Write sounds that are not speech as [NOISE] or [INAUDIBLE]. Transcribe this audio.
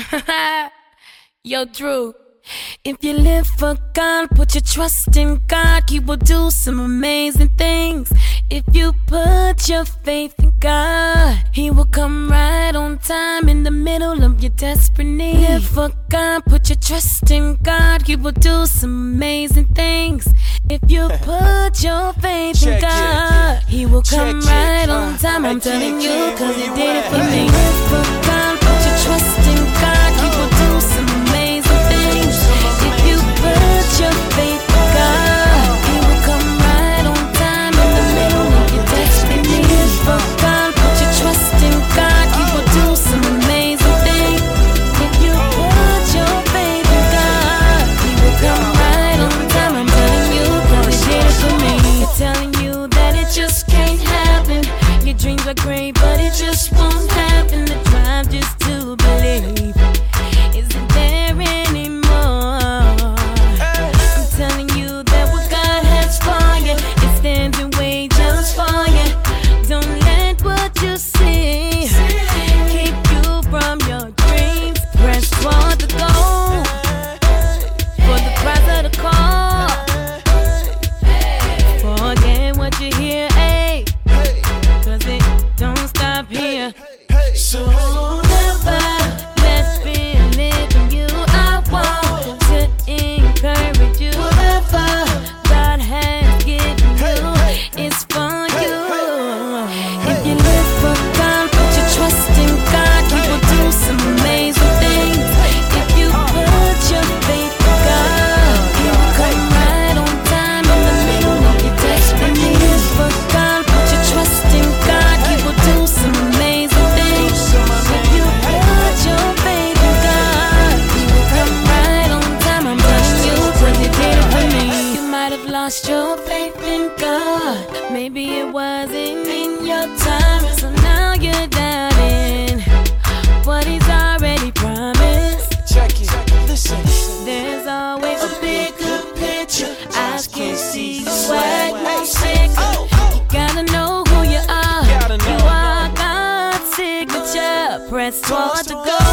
[LAUGHS] Yo, Drew. If you live for God, put your trust in God, He will do some amazing things. If you put your faith in God, He will come right on time in the middle of your desperate need. Live for God, put your trust in God, He will do some amazing things. If you [LAUGHS] put your faith in God, He will come right on time. I'm telling you, cause He did it for me. Live for God. Maybe it wasn't in your time, so now you're doubting what he's already promised. Check it, listen. There's always a bigger picture. I can see the swag, no sick. Oh, oh. You gotta know who you are. You are God's signature. Press toward the goal.